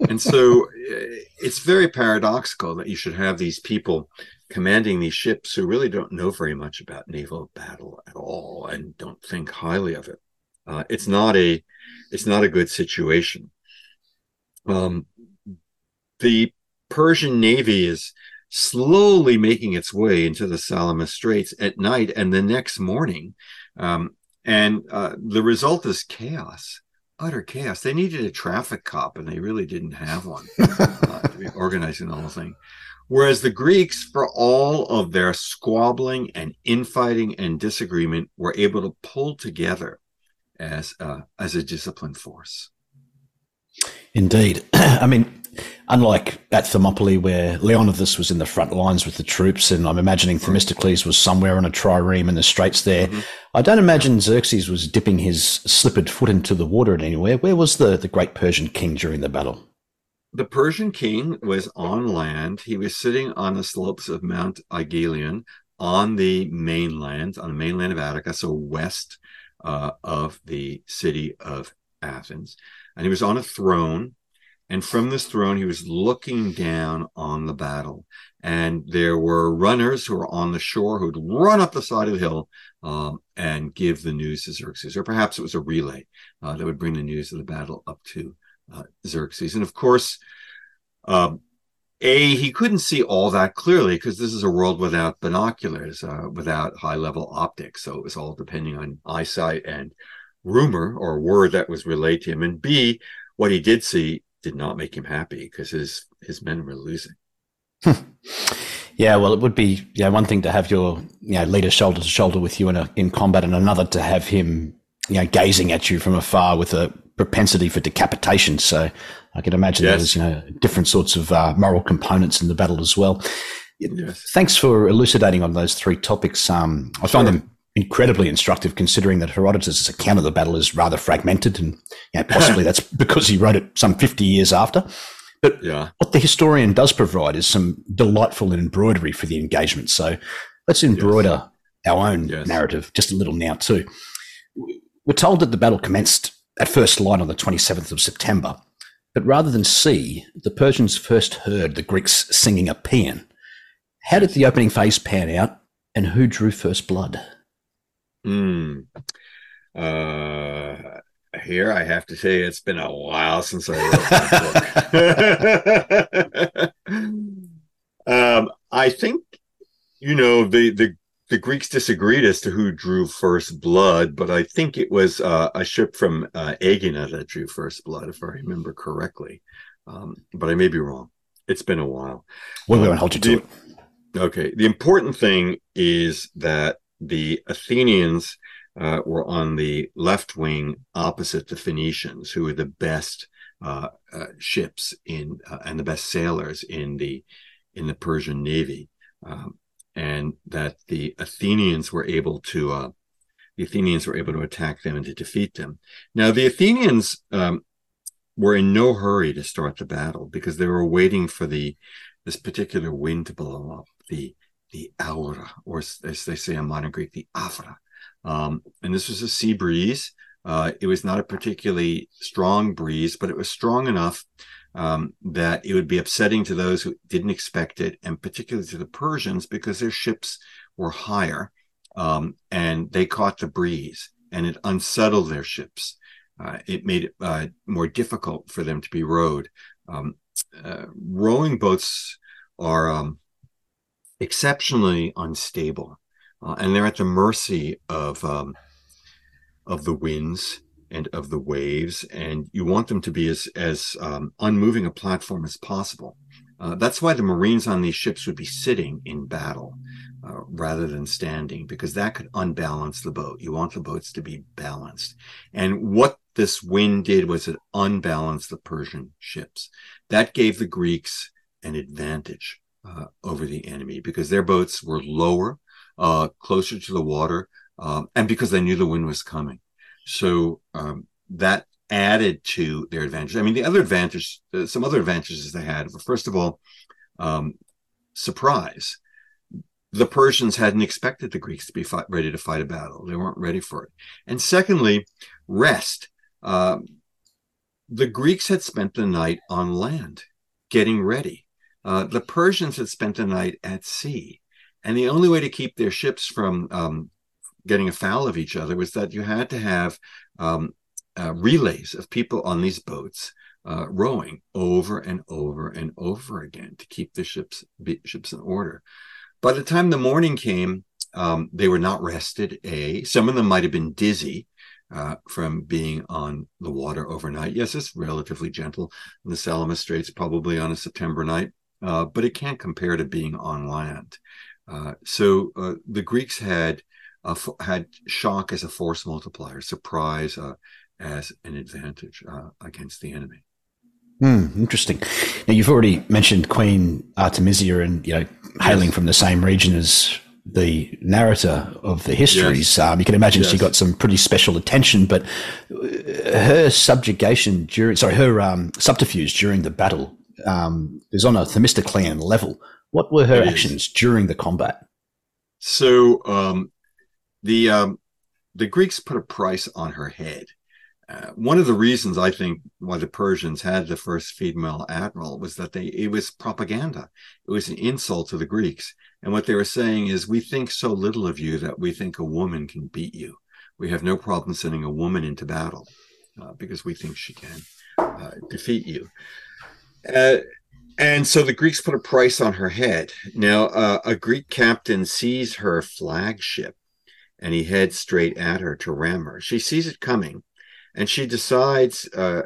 and so uh, it's very paradoxical that you should have these people commanding these ships who really don't know very much about naval battle at all and don't think highly of it. Uh, it's not a it's not a good situation. Um, the Persian Navy is slowly making its way into the Salamis Straits at night and the next morning. Um, and uh, the result is chaos, utter chaos. They needed a traffic cop, and they really didn't have one uh, to be organizing the whole thing. Whereas the Greeks, for all of their squabbling and infighting and disagreement, were able to pull together as uh, as a disciplined force. Indeed, I mean, unlike at Thermopylae, where Leonidas was in the front lines with the troops, and I'm imagining Themistocles was somewhere on a trireme in the straits there. Mm-hmm. I don't imagine Xerxes was dipping his slippered foot into the water anywhere. Where was the, the great Persian king during the battle? The Persian king was on land. He was sitting on the slopes of Mount Aigalion on the mainland, on the mainland of Attica, so west uh, of the city of Athens. And he was on a throne and from this throne, he was looking down on the battle. And there were runners who were on the shore who'd run up the side of the hill um, and give the news to Xerxes. Or perhaps it was a relay uh, that would bring the news of the battle up to uh, Xerxes. And of course, um, a he couldn't see all that clearly because this is a world without binoculars, uh, without high level optics. So it was all depending on eyesight and rumor or word that was relayed to him. And B, what he did see did not make him happy because his his men were losing. yeah, well, it would be yeah one thing to have your you know leader shoulder to shoulder with you in a, in combat, and another to have him you know gazing at you from afar with a propensity for decapitation. So I can imagine yes. there's you know different sorts of uh, moral components in the battle as well. Yes. Thanks for elucidating on those three topics. Um, I find them incredibly instructive considering that Herodotus' account of the battle is rather fragmented and you know, possibly that's because he wrote it some 50 years after. But yeah. what the historian does provide is some delightful embroidery for the engagement. So let's embroider yes. our own yes. narrative just a little now too. We're told that the battle commenced at first light on the 27th of September, but rather than see, the Persians first heard the Greeks singing a paean. How did the opening phase pan out and who drew first blood? Hmm. Uh, here I have to say it's been a while since I wrote that book. um, I think you know the the the Greeks disagreed as to who drew first blood, but I think it was uh, a ship from uh, Aegina that drew first blood, if I remember correctly. Um, but I may be wrong. It's been a while. Well, we won't hold you to it. Okay. The important thing is that the Athenians uh, were on the left wing opposite the Phoenicians, who were the best uh, uh, ships in uh, and the best sailors in the in the Persian navy, um, and that the Athenians were able to uh, the Athenians were able to attack them and to defeat them. Now the Athenians um, were in no hurry to start the battle because they were waiting for the this particular wind to blow up the the aura, or as they say in modern Greek, the avra. Um, and this was a sea breeze. Uh, it was not a particularly strong breeze, but it was strong enough um, that it would be upsetting to those who didn't expect it, and particularly to the Persians because their ships were higher um, and they caught the breeze and it unsettled their ships. Uh, it made it uh, more difficult for them to be rowed. Um, uh, rowing boats are um, exceptionally unstable, uh, and they're at the mercy of um, of the winds and of the waves, and you want them to be as as um, unmoving a platform as possible. Uh, that's why the Marines on these ships would be sitting in battle uh, rather than standing, because that could unbalance the boat. You want the boats to be balanced. And what this wind did was it unbalanced the Persian ships. That gave the Greeks an advantage uh, over the enemy because their boats were lower, uh, closer to the water, um, and because they knew the wind was coming. So um, that added to their advantage. I mean, the other advantage, uh, some other advantages they had. were First of all, um, surprise. The Persians hadn't expected the Greeks to be ready to fight a battle. They weren't ready for it. And secondly, rest. Uh, the Greeks had spent the night on land, getting ready. Uh, the Persians had spent the night at sea. And the only way to keep their ships from um, getting afoul of each other was that you had to have um, uh, relays of people on these boats uh, rowing over and over and over again to keep the ships ships in order. By the time the morning came, um, they were not rested. A some of them might have been dizzy uh, from being on the water overnight. Yes, it's relatively gentle in the Salamis Straits, probably on a September night, uh, but it can't compare to being on land. Uh, so uh, the Greeks had had shock as a force multiplier, surprise uh, as an advantage uh, against the enemy. Hmm, interesting. Now you've already mentioned Queen Artemisia, and you know, hailing yes. from the same region as the narrator of the histories. Yes. Um, you can imagine yes. she got some pretty special attention, but her subjugation during, sorry, her um, subterfuge during the battle um, is on a Themistoclean level. What were her it actions is. during the combat? So um, the um, the Greeks put a price on her head. Uh, one of the reasons I think why the Persians had the first female admiral was that they it was propaganda. It was an insult to the Greeks, and what they were saying is, we think so little of you that we think a woman can beat you. We have no problem sending a woman into battle uh, because we think she can uh, defeat you. Uh, and so the Greeks put a price on her head. Now, uh, a Greek captain sees her flagship and he heads straight at her to ram her. She sees it coming and she decides, uh,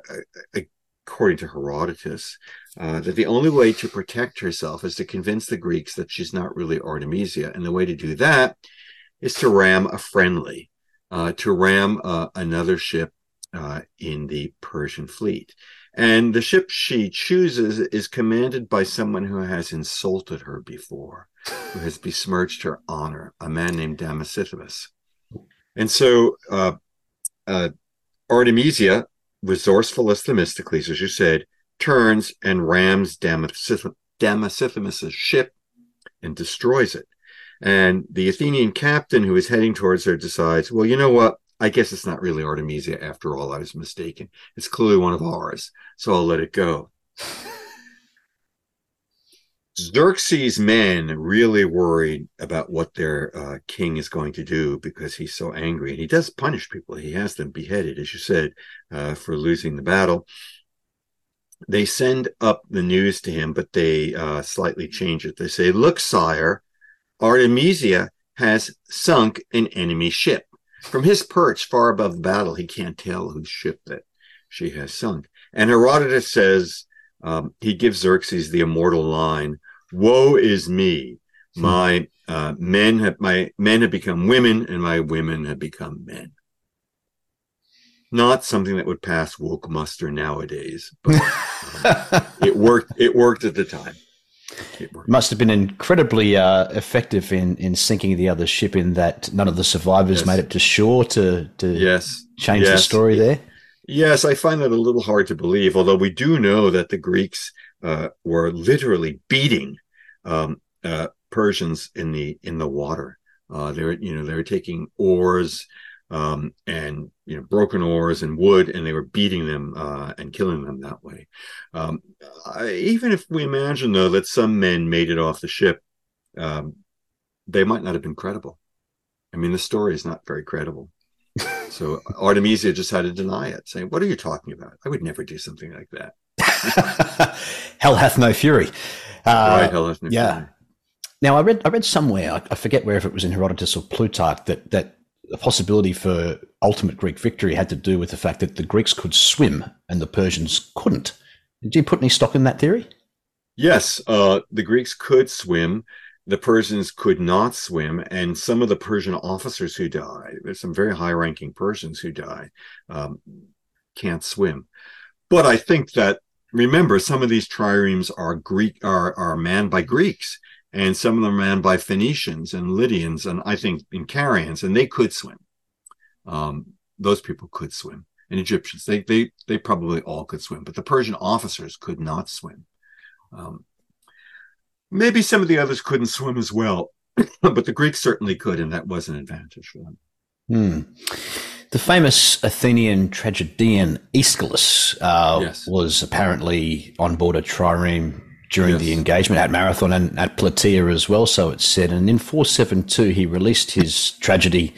according to Herodotus, uh, that the only way to protect herself is to convince the Greeks that she's not really Artemisia. And the way to do that is to ram a friendly, uh, to ram uh, another ship in the Persian fleet. And the ship she chooses is commanded by someone who has insulted her before, who has besmirched her honor, a man named Damasithymus. And so uh, uh, Artemisia, resourceful as Themistocles, as you said, turns and rams Damasithymus' ship and destroys it. And the Athenian captain who is heading towards her decides, well, you know what? I guess it's not really Artemisia after all. I was mistaken. It's clearly one of ours. So I'll let it go. Xerxes' men really worried about what their uh, king is going to do because he's so angry. And he does punish people. He has them beheaded, as you said, uh, for losing the battle. They send up the news to him, but they uh, slightly change it. They say, Look, sire, Artemisia has sunk an enemy ship. From his perch far above the battle, he can't tell whose ship that she has sunk. And Herodotus says, um, he gives Xerxes the immortal line, "Woe is me! Hmm. My uh, men have my men have become women, and my women have become men." Not something that would pass woke muster nowadays, but um, it worked. It worked at the time. It must have been incredibly uh, effective in, in sinking the other ship. In that none of the survivors yes. made it to shore to to yes change yes. the story there. Yes, I find that a little hard to believe. Although we do know that the Greeks uh, were literally beating um, uh, Persians in the in the water. Uh, they're you know they're taking oars um, and you know broken oars and wood, and they were beating them uh, and killing them that way. Um, I, even if we imagine though that some men made it off the ship, um, they might not have been credible. I mean, the story is not very credible. so Artemisia just had to deny it, saying, "What are you talking about? I would never do something like that." hell hath no fury. Uh, right, hell hath no yeah. fury. Now, I read I read somewhere, I, I forget where if it was in Herodotus or Plutarch, that that the possibility for ultimate Greek victory had to do with the fact that the Greeks could swim and the Persians couldn't. Did you put any stock in that theory? Yes, uh, the Greeks could swim. The Persians could not swim, and some of the Persian officers who died, there's some very high-ranking Persians who die, um, can't swim. But I think that remember some of these triremes are Greek are are manned by Greeks, and some of them manned by Phoenicians and Lydians, and I think in Carians, and they could swim. Um, those people could swim, and Egyptians they they they probably all could swim, but the Persian officers could not swim. Um, maybe some of the others couldn't swim as well, but the Greeks certainly could, and that was an advantage for them. Hmm. The famous Athenian tragedian Aeschylus uh, yes. was apparently on board a trireme during yes. the engagement at Marathon and at Plataea as well, so it's said. And in 472, he released his tragedy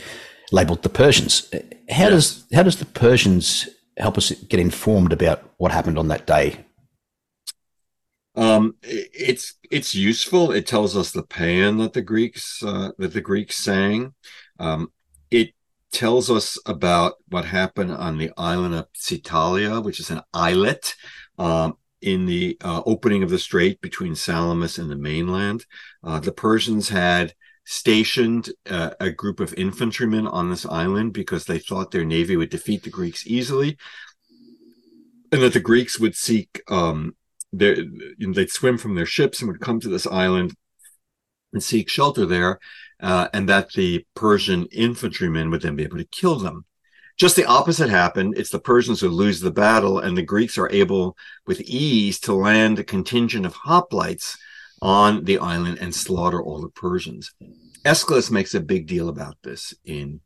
labeled The Persians. How yes. does how does the Persians help us get informed about what happened on that day? Um, it's it's useful. It tells us the paean that the Greeks uh, that the Greeks sang. Um, it tells us about what happened on the island of Psyttaleia, which is an islet um, in the uh, opening of the strait between Salamis and the mainland. Uh, the Persians had stationed uh, a group of infantrymen on this island because they thought their navy would defeat the Greeks easily, and that the Greeks would seek um, their, you know, they'd swim from their ships and would come to this island and seek shelter there uh, and that the Persian infantrymen would then be able to kill them. Just the opposite happened. It's the Persians who lose the battle, and the Greeks are able with ease to land a contingent of hoplites on the island and slaughter all the Persians. Aeschylus makes a big deal about this in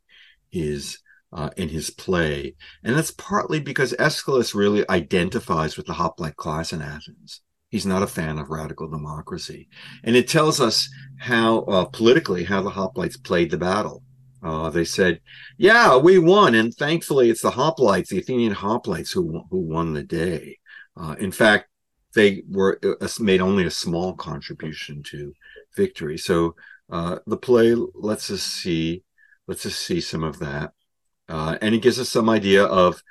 his uh, in his play, and that's partly because Aeschylus really identifies with the hoplite class in Athens. He's not a fan of radical democracy. And it tells us how uh, politically how the hoplites played the battle. Uh, they said, "Yeah, we won, and thankfully it's the hoplites, the Athenian hoplites, who who won the day." Uh, in fact, they were uh, made only a small contribution to victory. So uh, the play lets us see lets us see some of that, uh, and it gives us some idea of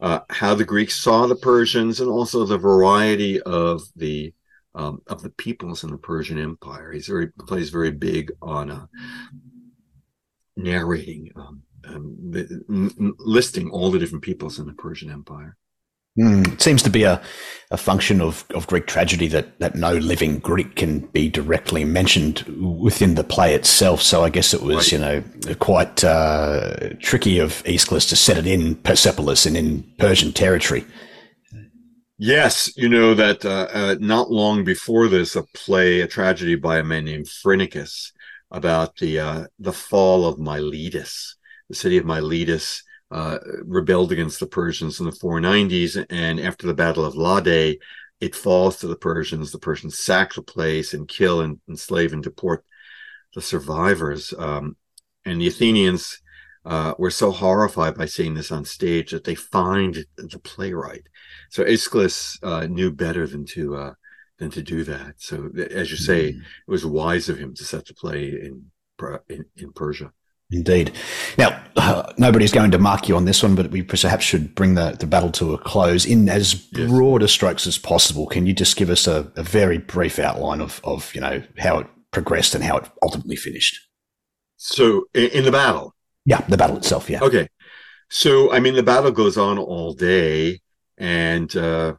uh, how the Greeks saw the Persians, and also the variety of the um, of the peoples in the Persian Empire. He's very plays very big on uh, narrating, um, um, listing all the different peoples in the Persian Empire. Mm, it seems to be a, a function of, of Greek tragedy that, that no living Greek can be directly mentioned within the play itself. So I guess it was, right. you know, quite uh, tricky of Aeschylus to set it in Persepolis and in Persian territory. Yes, you know that uh, uh, not long before this, a play, a tragedy by a man named Phrynichus about the uh, the fall of Miletus, the city of Miletus uh, rebelled against the Persians in the 490s. And after the Battle of Lade, it falls to the Persians. The Persians sack the place and kill and enslave and deport the survivors. Um, and the Athenians uh, were so horrified by seeing this on stage that they fined the playwright. So Aeschylus uh, knew better than to uh, than to do that. So, as you say, mm. it was wise of him to set the play in in, in Persia. Indeed. Now, uh, nobody's going to mark you on this one, but we perhaps should bring the, the battle to a close in as yes. broader strokes as possible. Can you just give us a, a very brief outline of, of, you know, how it progressed and how it ultimately finished? So, in, in the battle? Yeah, the battle itself, yeah. Okay. So, I mean, the battle goes on all day, and uh,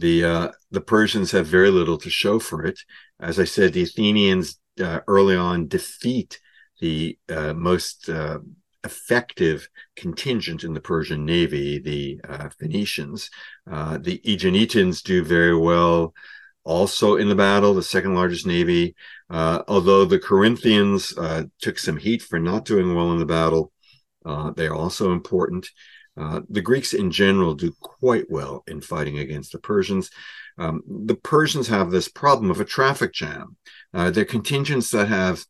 the uh, the Persians have very little to show for it. As I said, the Athenians uh, early on defeat the uh, most uh, effective contingent in the Persian navy, the uh, Phoenicians. Uh, the Aeginetans do very well also in the battle, the second largest navy, uh, although the Corinthians uh, took some heat for not doing well in the battle. Uh, they are also important. Uh, the Greeks in general do quite well in fighting against the Persians. Um, the Persians have this problem of a traffic jam. Uh, they're contingents that have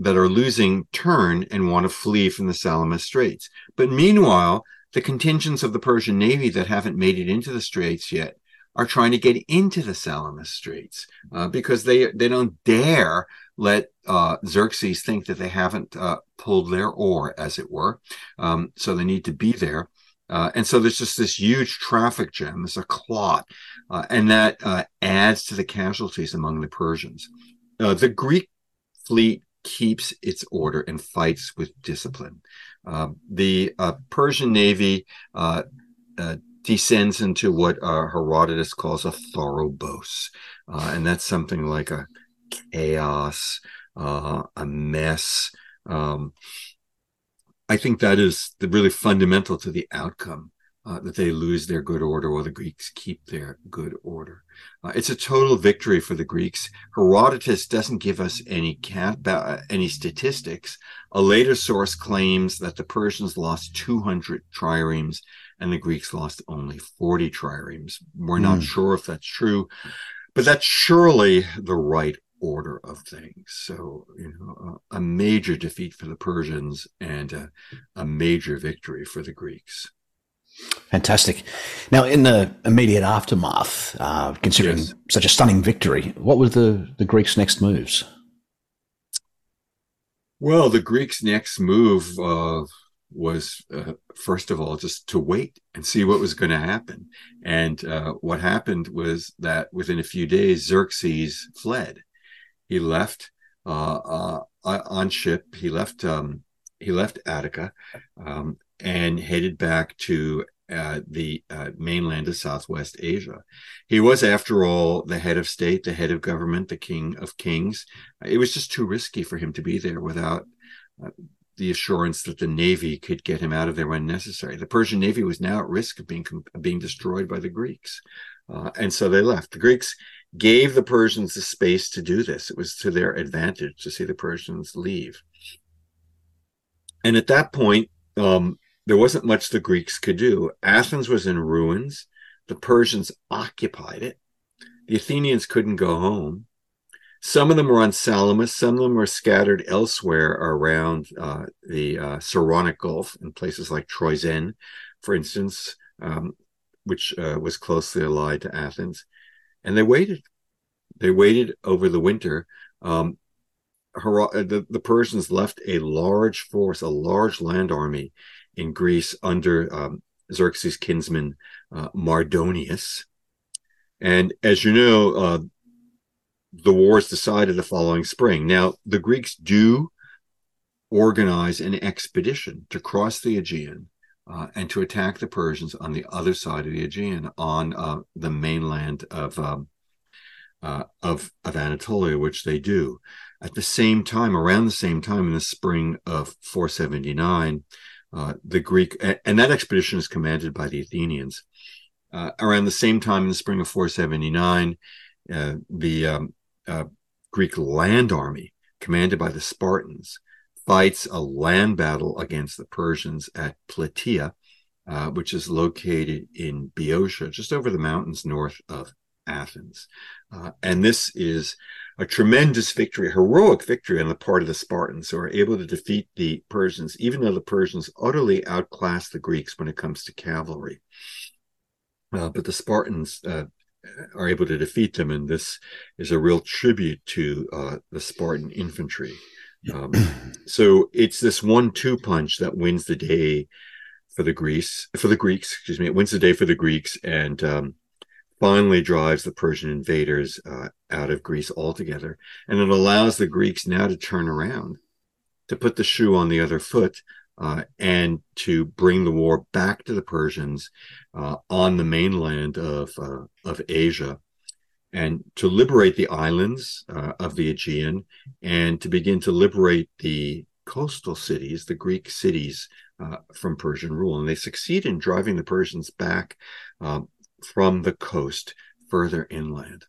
that are losing turn and want to flee from the Salamis Straits. But meanwhile, the contingents of the Persian Navy that haven't made it into the Straits yet are trying to get into the Salamis Straits uh, because they they don't dare let uh, Xerxes think that they haven't uh, pulled their oar, as it were. Um, so they need to be there. Uh, and so there's just this huge traffic jam. There's a clot, uh, and that uh, adds to the casualties among the Persians. the Greek fleet keeps its order and fights with discipline. the Persian navy descends into what uh, Herodotus calls a thoros, uh, and that's something like a chaos, uh, a mess. Um, I think that is the really fundamental to the outcome uh, that they lose their good order while the Greeks keep their good order. Uh, it's a total victory for the Greeks. Herodotus doesn't give us any uh, any statistics. A later source claims that the Persians lost 200 triremes and the Greeks lost only 40 triremes. We're mm. not hmm. sure if that's true, but that's surely the right order of things. So, you know, a, a major defeat for the Persians and a, a major victory for the Greeks. Fantastic. Now, in the immediate aftermath, uh, considering yes. such a stunning victory, what were the, the Greeks' next moves? Well, the Greeks' next move uh, was uh, first of all just to wait and see what was going to happen. And uh, what happened was that within a few days, Xerxes fled. He left uh, uh on ship. He left. Um, he left Attica um, and headed back to uh, the uh, mainland of Southwest Asia. He was, after all, the head of state, the head of government, the king of kings. It was just too risky for him to be there without the assurance that the navy could get him out of there when necessary. The Persian navy was now at risk of being being destroyed by the Greeks, uh, and so they left. The Greeks gave the Persians the space to do this. It was to their advantage to see the Persians leave. And at that point, um, there wasn't much the Greeks could do. Athens was in ruins. The Persians occupied it. The Athenians couldn't go home. Some of them were on Salamis, some of them were scattered elsewhere around uh, the uh, Saronic Gulf in places like Troezen, for instance, um, which uh, was closely allied to Athens. And they waited. They waited over the winter. Um, uh, the, the, Persians left a large force, a large land army in Greece under um, Xerxes' kinsman uh, Mardonius. And as you know, uh, the war is decided the following spring. Now, the Greeks do organize an expedition to cross the Aegean uh, and to attack the Persians on the other side of the Aegean on uh, the mainland of, um, uh, of of Anatolia, which they do. At the same time, around the same time, in the spring of 479, uh, the Greek and that expedition is commanded by the Athenians. Uh, around the same time, in the spring of 479, uh, the um, uh, Greek land army, commanded by the Spartans, fights a land battle against the Persians at Plataea, uh, which is located in Boeotia, just over the mountains north of Athens. Uh, and this is a tremendous victory, a heroic victory on the part of the Spartans, who are able to defeat the Persians, even though the Persians utterly outclass the Greeks when it comes to cavalry. Uh, but the Spartans uh, are able to defeat them. And this is a real tribute to uh, the Spartan infantry. Um, so it's this one-two punch that wins the day for the Greece for the Greeks. Excuse me, it wins the day for the Greeks and um, finally drives the Persian invaders uh, out of Greece altogether. And it allows the Greeks now to turn around, to put the shoe on the other foot, uh, and to bring the war back to the Persians uh, on the mainland of uh, of Asia, and to liberate the islands uh, of the Aegean, and to begin to liberate the coastal cities, the Greek cities, uh, from Persian rule. And they succeed in driving the Persians back um, from the coast further inland,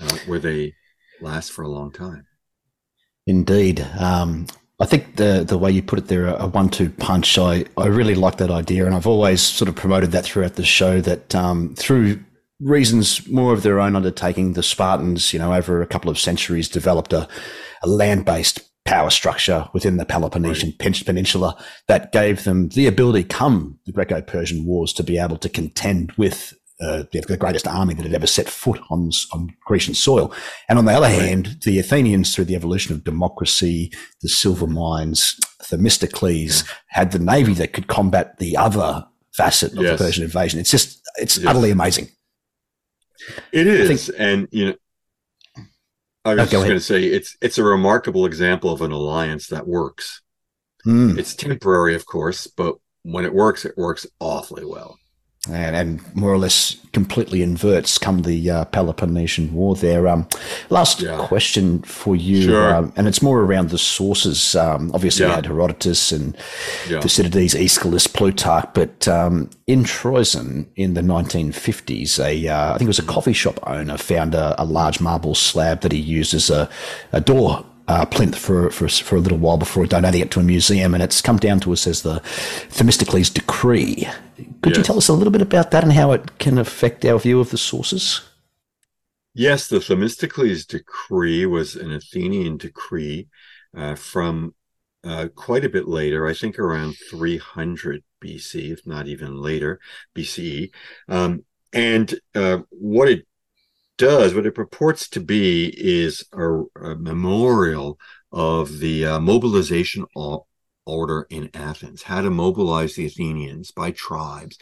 uh, where they last for a long time. Indeed. Um, I think the the way you put it there, a one-two punch. I, I really like that idea, and I've always sort of promoted that throughout the show. That um, through reasons more of their own undertaking, the Spartans, you know, over a couple of centuries, developed a, a land-based power structure within the Peloponnesian right. Peninsula that gave them the ability, come the Greco-Persian Wars, to be able to contend with uh, the greatest army that had ever set foot on, on Grecian soil. And on the other right. hand, the Athenians, through the evolution of democracy, the silver mines, Themistocles, yeah. had the navy that could combat the other facet of yes. the Persian invasion. It's just, it's yes. utterly amazing. It is. Think, and, you know, I was oh, just going to say it's it's a remarkable example of an alliance that works. Mm. It's temporary, of course, but when it works, it works awfully well and, and more or less completely inverts come the uh, Peloponnesian War there. Um, last yeah. question for you, sure. um, and it's more around the sources. Um, obviously, yeah. we had Herodotus and yeah. Thucydides, Aeschylus, Plutarch, but um, in Troezen in the 1950s, a uh, I think it was a coffee shop owner found a, a large marble slab that he used as a, a door uh, plinth for, for, for a little while before donating it to a museum, and it's come down to us as the Themistocles Decree. Could yes. you tell us a little bit about that and how it can affect our view of the sources? Yes, the Themistocles Decree was an Athenian decree uh, from uh, quite a bit later, I think around 300 BC, if not even later, BCE. Um, and uh, what it does, what it purports to be, is a, a memorial of the uh, mobilization order in Athens, how to mobilize the Athenians by tribes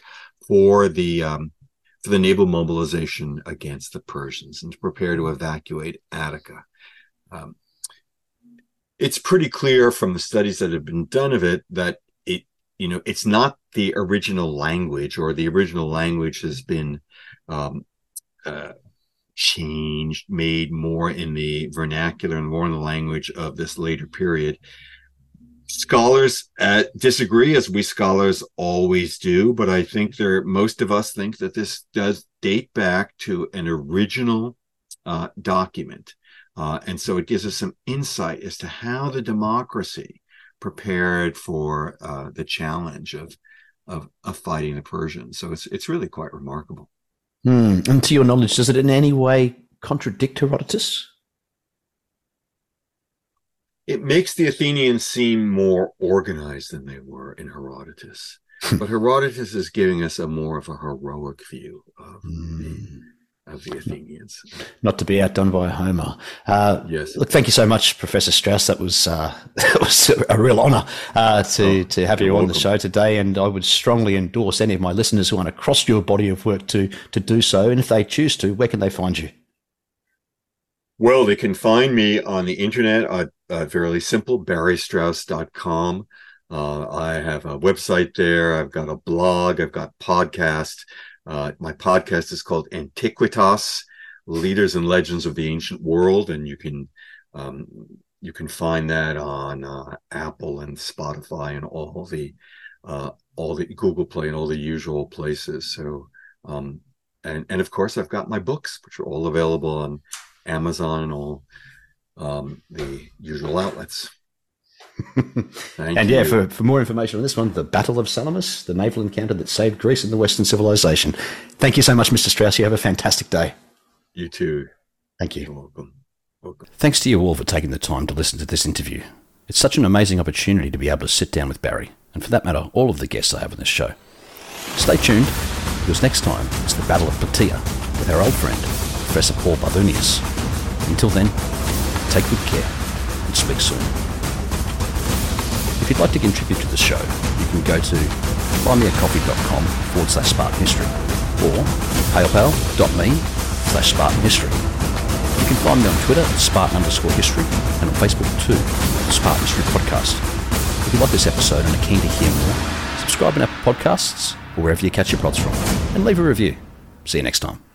for the um, for the naval mobilization against the Persians and to prepare to evacuate Attica. Um, it's pretty clear from the studies that have been done of it that it, you know, it's not the original language, or the original language has been um, uh, changed, made more in the vernacular and more in the language of this later period. Scholars uh, disagree, as we scholars always do, but I think there most of us think that this does date back to an original uh, document, uh, and so it gives us some insight as to how the democracy prepared for uh, the challenge of, of of fighting the Persians. So it's it's really quite remarkable. Mm. And to your knowledge, does it in any way contradict Herodotus? It makes the Athenians seem more organized than they were in Herodotus. but Herodotus is giving us a more of a heroic view of mm. the hmm of the Athenians. Not to be outdone by Homer. Uh, yes. Look, thank you so much, Professor Strauss. That was uh, that was a real honour uh, to oh, to have you on welcome. the show today, and I would strongly endorse any of my listeners who want to cross your body of work to to do so. And if they choose to, where can they find you? Well, they can find me on the internet at uh, fairly simple, barrystrauss.com. Uh, I have a website there. I've got a blog. I've got podcasts. Uh, my podcast is called Antiquitas: Leaders and Legends of the Ancient World, and you can um, you can find that on uh, Apple and Spotify and all the uh, all the Google Play and all the usual places. So, um, and and of course, I've got my books, which are all available on Amazon and all um, the usual outlets and yeah, for, for more information on this one, the Battle of Salamis, the naval encounter that saved Greece and the Western civilization. Thank you so much, Mr. Strauss. You have a fantastic day. You too. Thank you. You're welcome. welcome. Thanks to you all for taking the time to listen to this interview. It's such an amazing opportunity to be able to sit down with Barry, and for that matter, all of the guests I have on this show. Stay tuned, because next time it's the Battle of Plataea with our old friend, Professor Paul Bardunias. Until then, take good care and speak soon. If you'd like to contribute to the show, you can go to buymeacoffee.com forward slash Spartan History or paypal.me slash Spartan History. You can find me on Twitter at Spartan underscore history and on Facebook too, Spartan History Podcast. If you like this episode and are keen to hear more, subscribe on Apple Podcasts or wherever you catch your pods from and leave a review. See you next time.